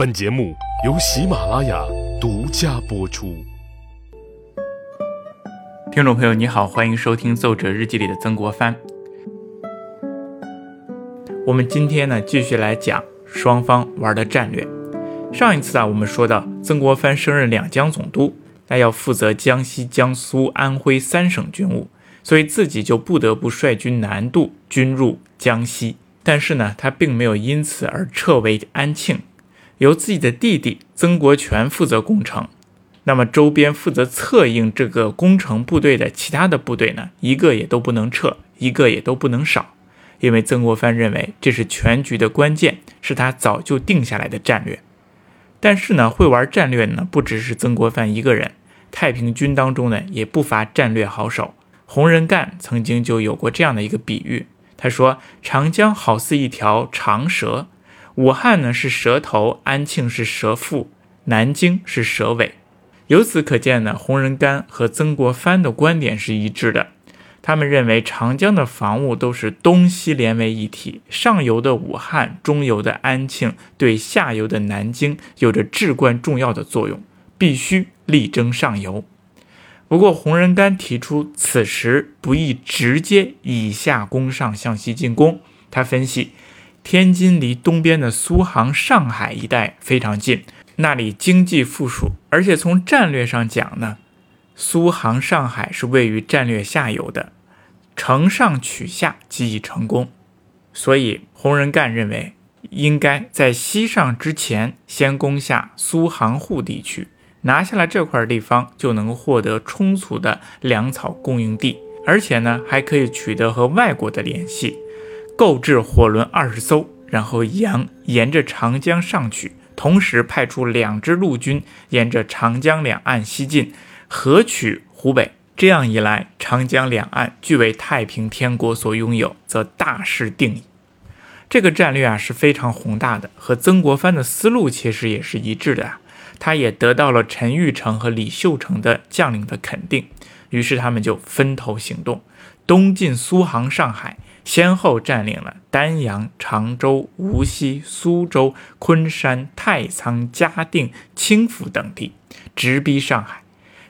本节目由喜马拉雅独家播出。听众朋友，你好，欢迎收听《奏折日记》里的曾国藩。我们今天呢，继续来讲双方玩的战略。上一次啊，我们说到曾国藩升任两江总督，那要负责江西、江苏、安徽三省军务，所以自己就不得不率军南渡，军入江西。但是呢，他并没有因此而撤回安庆，由自己的弟弟曾国荃负责攻城。那么周边负责策应这个攻城部队的其他的部队呢，一个也都不能撤，一个也都不能少，因为曾国藩认为这是全局的关键，是他早就定下来的战略。但是呢，会玩战略呢，不只是曾国藩一个人，太平军当中呢，也不乏战略好手。洪仁玕曾经就有过这样的一个比喻。他说：“长江好似一条长蛇，武汉呢是蛇头，安庆是蛇腹，南京是蛇尾。由此可见呢，洪仁玕和曾国藩的观点是一致的。他们认为长江的防务都是东西连为一体，上游的武汉、中游的安庆对下游的南京有着至关重要的作用，必须力争上游。”不过，洪仁玕提出此时不宜直接以下攻上，向西进攻。他分析，天津离东边的苏杭、上海一带非常近，那里经济富庶，而且从战略上讲呢，苏杭、上海是位于战略下游的，承上取下即已成功。所以，洪仁玕认为应该在西上之前先攻下苏杭沪地区。拿下了这块地方，就能获得充足的粮草供应地，而且呢，还可以取得和外国的联系，购置火轮二十艘，然后沿沿着长江上去，同时派出两支陆军沿着长江两岸西进，合取湖北。这样一来，长江两岸俱为太平天国所拥有，则大势定矣。这个战略啊是非常宏大的，和曾国藩的思路其实也是一致的啊。他也得到了陈玉成和李秀成的将领的肯定，于是他们就分头行动，东进苏杭、上海，先后占领了丹阳、常州、无锡、苏州、昆山、太仓、嘉定、清府等地，直逼上海。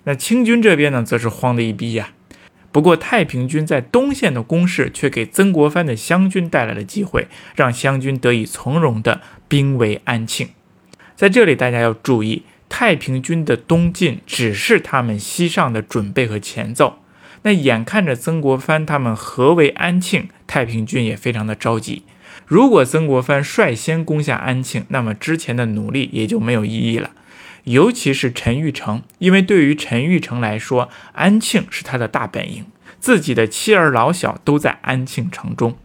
那清军这边呢，则是慌得一逼呀。不过太平军在东线的攻势，却给曾国藩的湘军带来了机会，让湘军得以从容地兵围安庆。在这里，大家要注意，太平军的东进只是他们西上的准备和前奏。那眼看着曾国藩他们合围安庆，太平军也非常的着急。如果曾国藩率先攻下安庆，那么之前的努力也就没有意义了。尤其是陈玉成，因为对于陈玉成来说，安庆是他的大本营，自己的妻儿老小都在安庆城中。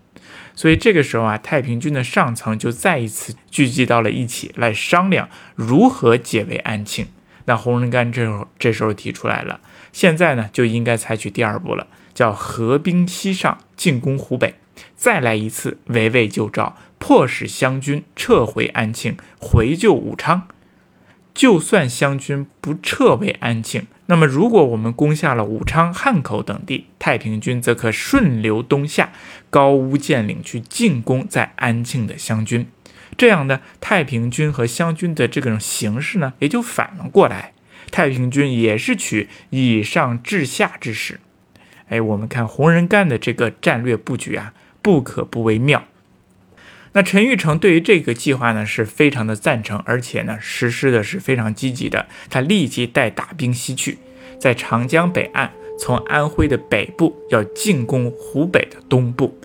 所以这个时候啊，太平军的上层就再一次聚集到了一起来商量如何解围安庆。那洪仁玕这时候这时候提出来了，现在呢就应该采取第二步了，叫合兵西上，进攻湖北，再来一次围魏救赵，迫使湘军撤回安庆，回救武昌。就算湘军不撤回安庆，那么如果我们攻下了武昌、汉口等地，太平军则可顺流东下，高屋建瓴去进攻在安庆的湘军。这样呢，太平军和湘军的这种形势呢，也就反了过来。太平军也是取以上制下之势。哎，我们看洪仁玕的这个战略布局啊，不可不为妙。那陈玉成对于这个计划呢是非常的赞成，而且呢实施的是非常积极的。他立即带大兵西去，在长江北岸，从安徽的北部要进攻湖北的东部，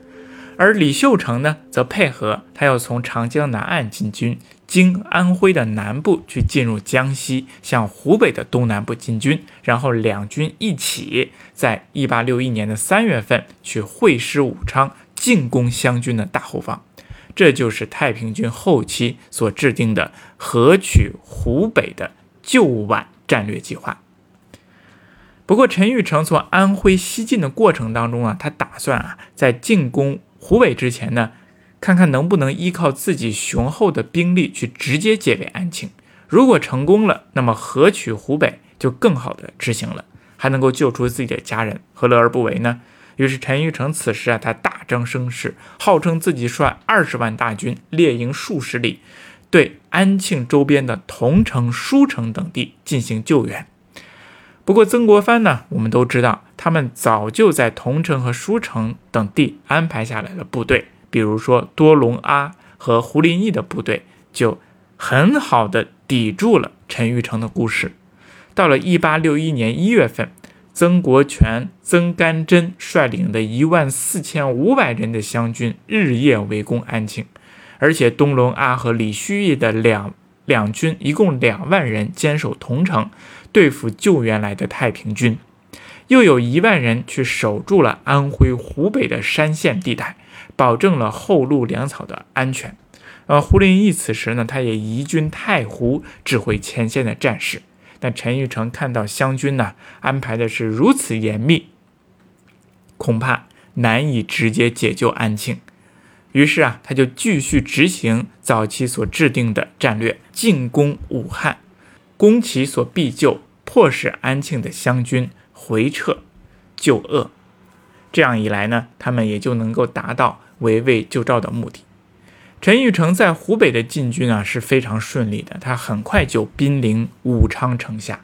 而李秀成呢则配合他要从长江南岸进军，经安徽的南部去进入江西，向湖北的东南部进军，然后两军一起在一八六一年的三月份去会师武昌，进攻湘军的大后方。这就是太平军后期所制定的合取湖北的旧皖战略计划。不过，陈玉成从安徽西进的过程当中啊，他打算啊，在进攻湖北之前呢，看看能不能依靠自己雄厚的兵力去直接解围安庆。如果成功了，那么合取湖北就更好的执行了，还能够救出自己的家人，何乐而不为呢？于是陈玉成此时啊，他大张声势，号称自己率二十万大军，列营数十里，对安庆周边的桐城、舒城等地进行救援。不过曾国藩呢，我们都知道，他们早就在桐城和舒城等地安排下来了部队，比如说多隆阿和胡林翼的部队，就很好的抵住了陈玉成的故事。到了一八六一年一月份，曾国荃、曾干珍率领的一万四千五百人的湘军日夜围攻安庆，而且东隆阿和李旭义的两两军一共两万人坚守桐城。对付救援来的太平军，又有一万人去守住了安徽、湖北的山县地带，保证了后路粮草的安全。呃，胡林翼此时呢，他也移军太湖，指挥前线的战士。但陈玉成看到湘军呢安排的是如此严密，恐怕难以直接解救安庆，于是啊，他就继续执行早期所制定的战略，进攻武汉。攻其所必救，迫使安庆的湘军回撤救鄂。这样一来呢，他们也就能够达到围魏救赵的目的。陈玉成在湖北的进军啊是非常顺利的，他很快就兵临武昌城下。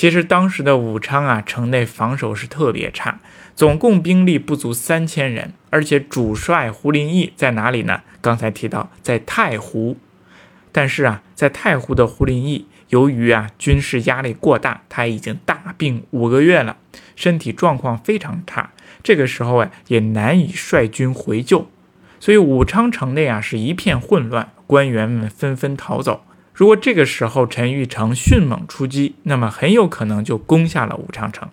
其实当时的武昌啊，城内防守是特别差，总共兵力不足三千人，而且主帅胡林翼在哪里呢？刚才提到在太湖，但是啊，在太湖的胡林翼。由于啊军事压力过大，他已经大病五个月了，身体状况非常差。这个时候啊也难以率军回救，所以武昌城内啊是一片混乱，官员们纷纷逃走。如果这个时候陈玉成迅猛出击，那么很有可能就攻下了武昌城。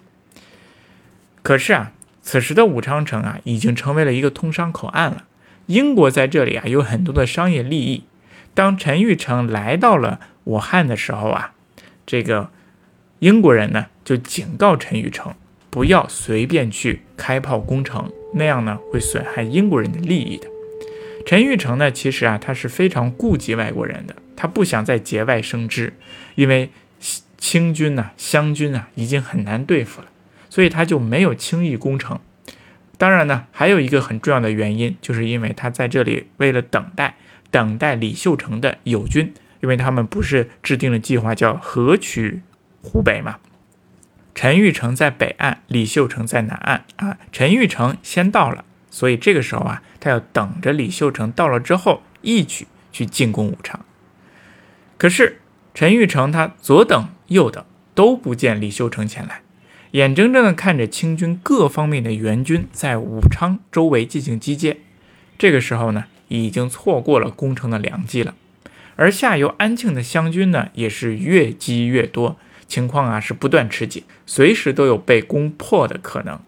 可是啊，此时的武昌城啊已经成为了一个通商口岸了，英国在这里啊有很多的商业利益。当陈玉成来到了。武汉的时候啊，这个英国人呢就警告陈玉成，不要随便去开炮攻城，那样呢会损害英国人的利益的。陈玉成呢，其实啊他是非常顾及外国人的，他不想再节外生枝，因为清军呐、湘军啊已经很难对付了，所以他就没有轻易攻城。当然呢，还有一个很重要的原因，就是因为他在这里为了等待，等待李秀成的友军。因为他们不是制定了计划叫合取湖北嘛？陈玉成在北岸，李秀成在南岸啊。陈玉成先到了，所以这个时候啊，他要等着李秀成到了之后，一举去进攻武昌。可是陈玉成他左等右等都不见李秀成前来，眼睁睁地看着清军各方面的援军在武昌周围进行集结，这个时候呢，已经错过了攻城的良机了。而下游安庆的湘军呢，也是越积越多，情况啊是不断吃紧，随时都有被攻破的可能。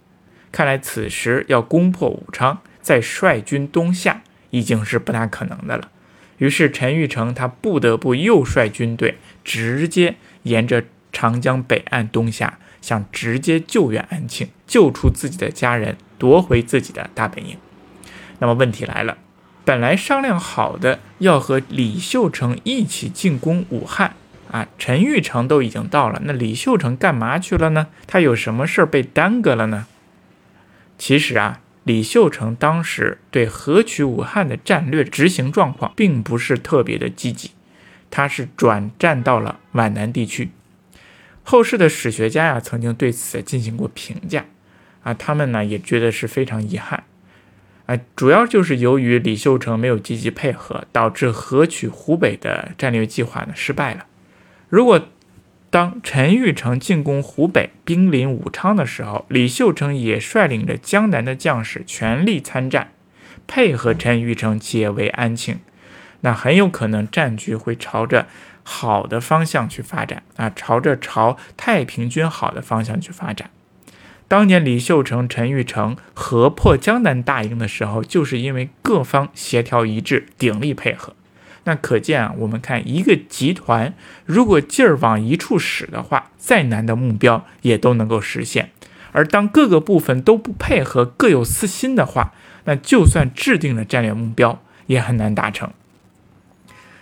看来此时要攻破武昌，再率军东下，已经是不大可能的了。于是陈玉成他不得不又率军队直接沿着长江北岸东下，想直接救援安庆，救出自己的家人，夺回自己的大本营。那么问题来了。本来商量好的要和李秀成一起进攻武汉啊，陈玉成都已经到了，那李秀成干嘛去了呢？他有什么事儿被耽搁了呢？其实啊，李秀成当时对合取武汉的战略执行状况并不是特别的积极，他是转战到了皖南地区。后世的史学家呀，曾经对此进行过评价啊，他们呢也觉得是非常遗憾。啊，主要就是由于李秀成没有积极配合，导致合取湖北的战略计划呢失败了。如果当陈玉成进攻湖北、兵临武昌的时候，李秀成也率领着江南的将士全力参战，配合陈玉成解围安庆，那很有可能战局会朝着好的方向去发展啊，朝着朝太平军好的方向去发展。当年李秀成、陈玉成合破江南大营的时候，就是因为各方协调一致、鼎力配合。那可见啊，我们看一个集团如果劲儿往一处使的话，再难的目标也都能够实现。而当各个部分都不配合、各有私心的话，那就算制定了战略目标，也很难达成。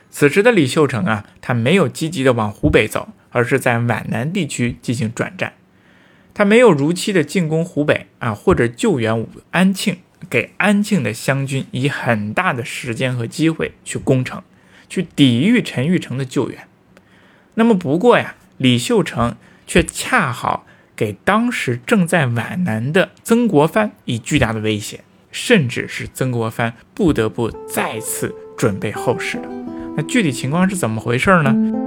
此时的李秀成啊，他没有积极的往湖北走，而是在皖南地区进行转战。他没有如期的进攻湖北啊，或者救援安庆，给安庆的湘军以很大的时间和机会去攻城，去抵御陈玉成的救援。那么不过呀，李秀成却恰好给当时正在皖南的曾国藩以巨大的威胁，甚至是曾国藩不得不再次准备后事了。那具体情况是怎么回事呢？